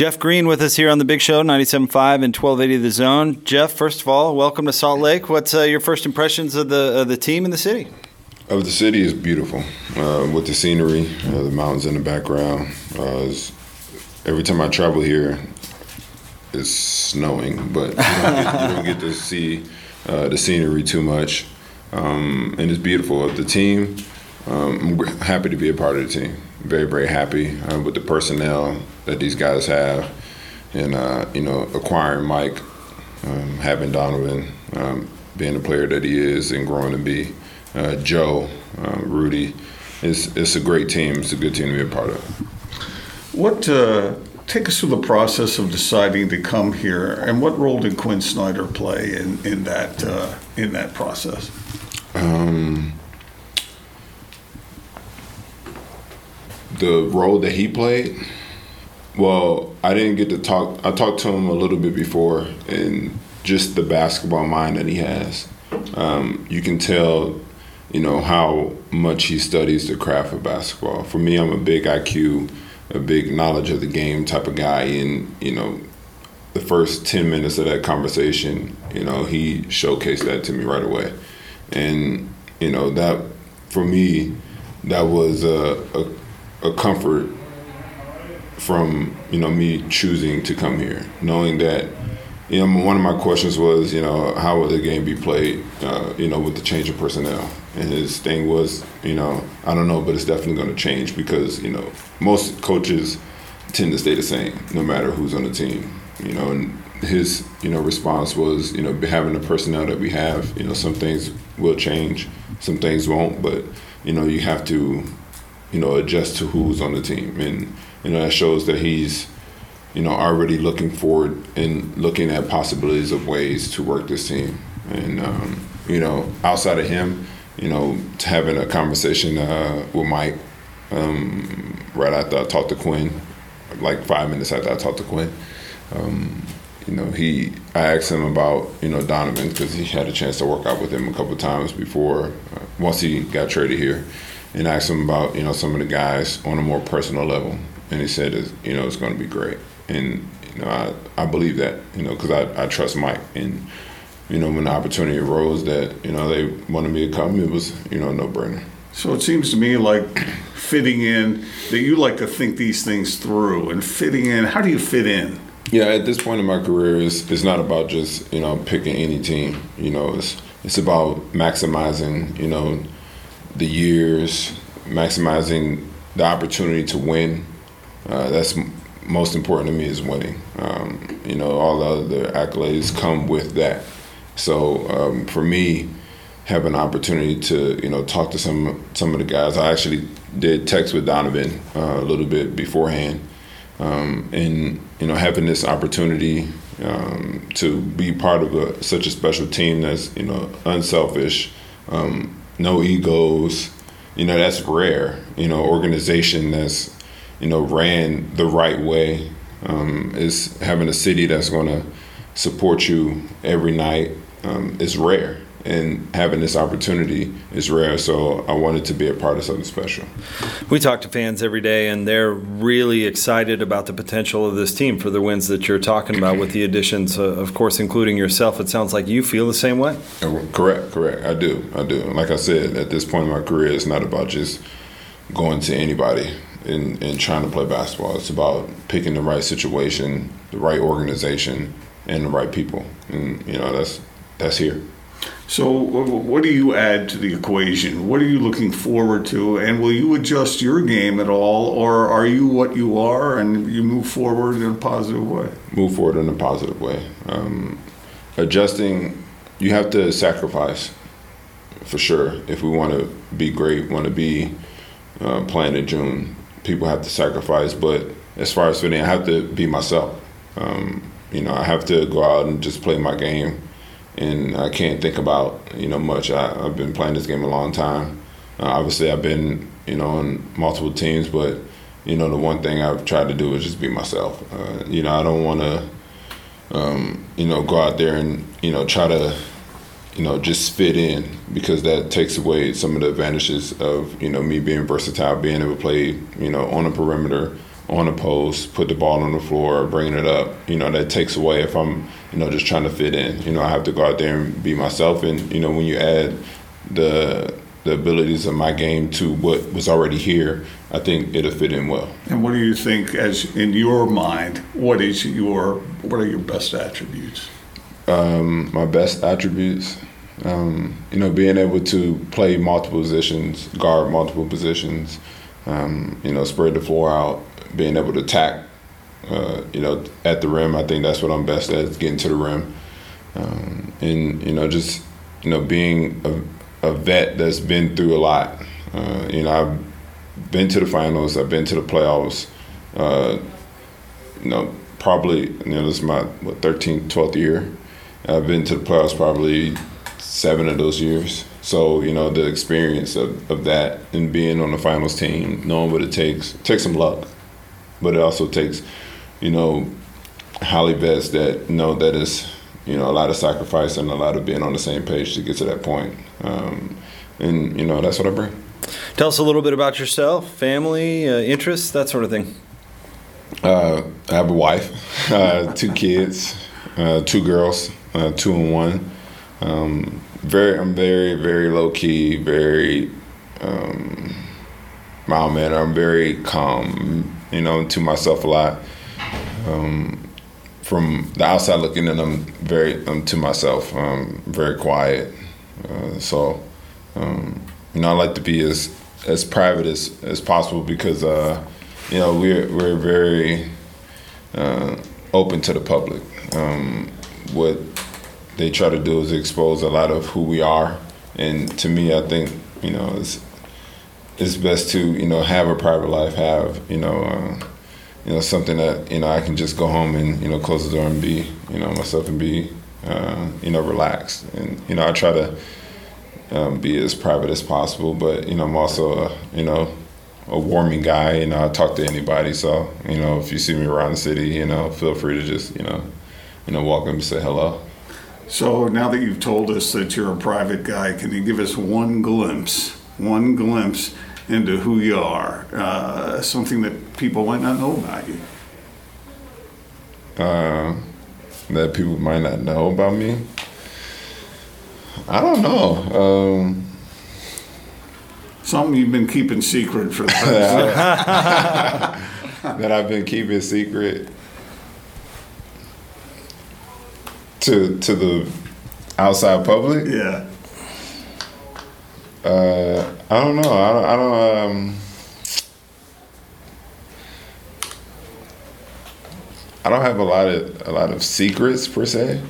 Jeff Green with us here on the Big Show, 97.5 and 1280 The Zone. Jeff, first of all, welcome to Salt Lake. What's uh, your first impressions of the of the team and the city? Of the city is beautiful, uh, with the scenery, uh, the mountains in the background. Uh, every time I travel here, it's snowing, but you don't get, you don't get to see uh, the scenery too much, um, and it's beautiful. Of the team, um, I'm happy to be a part of the team. Very, very happy uh, with the personnel that these guys have, and uh, you know, acquiring Mike, um, having Donovan, um, being the player that he is, and growing to be. Uh, Joe, uh, Rudy, it's it's a great team. It's a good team to be a part of. What uh, take us through the process of deciding to come here, and what role did Quin Snyder play in in that uh, in that process? Um, the role that he played. Well, I didn't get to talk. I talked to him a little bit before, and just the basketball mind that he has. Um, you can tell, you know, how much he studies the craft of basketball. For me, I'm a big IQ a big knowledge of the game type of guy. And, you know, the first 10 minutes of that conversation, you know, he showcased that to me right away. And, you know, that for me, that was a, a, a comfort from, you know, me choosing to come here, knowing that you know, one of my questions was, you know, how will the game be played, uh, you know, with the change of personnel? And his thing was, you know, I don't know, but it's definitely going to change because, you know, most coaches tend to stay the same no matter who's on the team, you know, and his, you know, response was, you know, having the personnel that we have, you know, some things will change, some things won't, but, you know, you have to, you know, adjust to who's on the team. And, you know, that shows that he's, you know, already looking forward and looking at possibilities of ways to work this team. And, um, you know, outside of him, you know, having a conversation uh, with Mike um, right after I talked to Quin like five minutes after I talked to Quin Um, you know, he I asked him about you know Donovan because he had a chance to work out with him a couple times before uh, once he got traded here, and I asked him about you know some of the guys on a more personal level, and he said you know it's going to be great and you know I, I believe that you know because I, I trust Mike and you know when the opportunity arose that you know they wanted me to come it was you know no brainer. So it seems to me like fitting in that you like to think these things through and fitting in. How do you fit in? Yeah, at this point in my career, it's, it's not about just you know picking any team. You know, it's it's about maximizing you know the years, maximizing the opportunity to win. Uh, that's most important to me is winning. Um, you know, all the other accolades come with that. So um, for me, have an opportunity to you know talk to some some of the guys. I actually did text with Donovan uh, a little bit beforehand, um, and you know having this opportunity um, to be part of a, such a special team that's you know unselfish, um, no egos. You know that's rare. You know organization that's you know, ran the right way um, is having a city that's going to support you every night um, is rare. And having this opportunity is rare, so I wanted to be a part of something special. We talk to fans every day, and they're really excited about the potential of this team for the wins that you're talking about with the additions, uh, of course, including yourself. It sounds like you feel the same way. Uh, correct, correct. I do, I do. Like I said, at this point in my career, it's not about just going to anybody in, in trying to play basketball. It's about picking the right situation, the right organization, and the right people. And you know that's that's here. So, what do you add to the equation? What are you looking forward to? And will you adjust your game at all, or are you what you are and you move forward in a positive way? Move forward in a positive way. Um, adjusting, you have to sacrifice for sure if we want to be great, want to be uh, playing in June people have to sacrifice. But as far as fitting, I have to be myself. Um, you know, I have to go out and just play my game, and I can't think about you know much. I, have been playing this game a long time. Uh, obviously, I've been you know on multiple teams, but you know the one thing I've tried to do is just be myself. Uh, you know, I don't want to um, you know go out there and you know try to you know, just fit in because that takes away some of the advantages of, you know, me being versatile, being able to play, you know, on the perimeter, on a post, put the ball on the floor, bringing it up. You know, that takes away if I'm, you know, just trying to fit in. You know, I have to go out there and be myself. And you know, when you add the the abilities of my game to what was already here, I think it'll fit in well. And what do you think, as in your mind, what is your what are your best attributes? Um, my best attributes, um, you know, being able to play multiple positions, guard multiple positions, um, you know, spread the floor out, being able to attack, uh, you know, at the rim. I think that's what I'm best at, is getting to the rim. Um, and, you know, just, you know, being a, a vet that's been through a lot. Uh, you know, I've been to the finals, I've been to the playoffs. Uh, you know, probably, you know, this is my, what, 13th, 12th year. I've been to the playoffs probably seven of those years. So, you know, the experience of, of that and being on the finals team, knowing what it takes, it takes some luck, but it also takes, you know, highly vets that know that it's, you know, a lot of sacrifice and a lot of being on the same page to get to that point. Um, and, you know, that's what I bring. Tell us a little bit about yourself, family, uh, interests, that sort of thing. Uh, I have a wife, uh, two kids, uh, two girls, uh, two and one. Um, very, I'm very, very low key, very um, mild manner. I'm very calm, you know, to myself a lot. Um, from the outside looking in, I'm very, I'm to myself. Um, very quiet. Uh, so, um, you know, I like to be as as private as as possible because, uh, you know, we're we're very uh, open to the public. Um, what they try to do is expose a lot of who we are, and to me, I think you know it's it's best to you know have a private life, have you know uh, you know something that you know I can just go home and you know close the door and be you know myself and be uh, you know relaxed, and you know I try to um, be as private as possible, but you know I'm also a, you know a warming guy. You know I talk to anybody, so you know if you see me around the city, you know feel free to just you know you know walk up and say hello. So now that you've told us that you're a private guy, can you give us one glimpse, one glimpse into who you are, uh, something that people might not know about you? uh, that people might not know about me. I don't know. Um, Something you've been keeping secret for the past. that I've been keeping secret to to the outside public. yeah. Uh, I don't know. I don't. I don't um, I don't have a lot of a lot of secrets per se.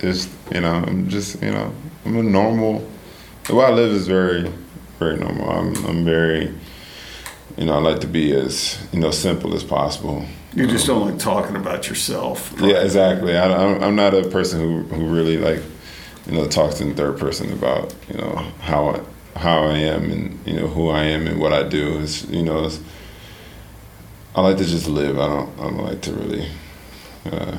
Just you know, I'm just you know, I'm a normal. The way I live is very, very normal. I'm I'm very, you know, I like to be as you know simple as possible. You just don't like talking about yourself. Yeah, exactly. I, I'm I'm not a person who who really like, you know, talks in third person about you know how I, how I am and you know who I am and what I do. Is you know, it's, I like to just live. I don't I don't like to really uh,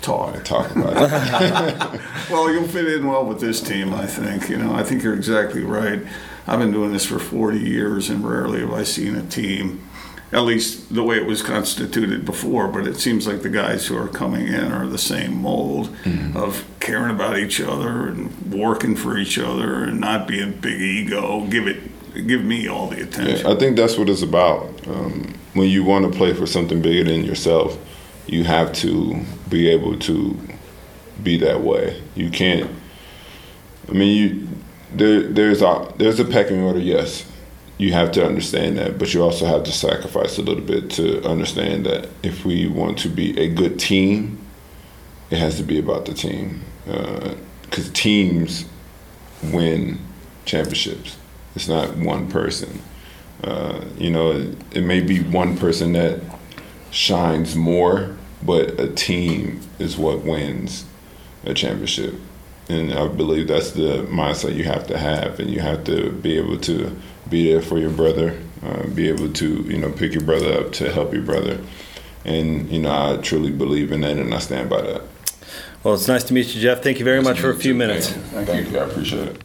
Talk. talk about it. Well, you'll fit in well with this team, I think. You know, I think you're exactly right. I've been doing this for 40 years, and rarely have I seen a team, at least the way it was constituted before. But it seems like the guys who are coming in are the same mold of caring about each other and working for each other and not being big ego. Give it, give me all the attention. Yeah, I think that's what it's about. Um, when you want to play for something bigger than yourself, you have to be able to be that way. You can't. I mean, you there. There's a there's a pecking order. Yes, you have to understand that, but you also have to sacrifice a little bit to understand that if we want to be a good team, it has to be about the team. Because teams win championships. It's not one person. Uh, you know, it, it may be one person that shines more, but a team is what wins a championship. And I believe that's the mindset you have to have, and you have to be able to be there for your brother, uh, be able to you know pick your brother up to help your brother, and you know I truly believe in that, and I stand by that. Well, it's nice to meet you, Jeff. Thank you very much for a few minutes. Thank you. I appreciate it.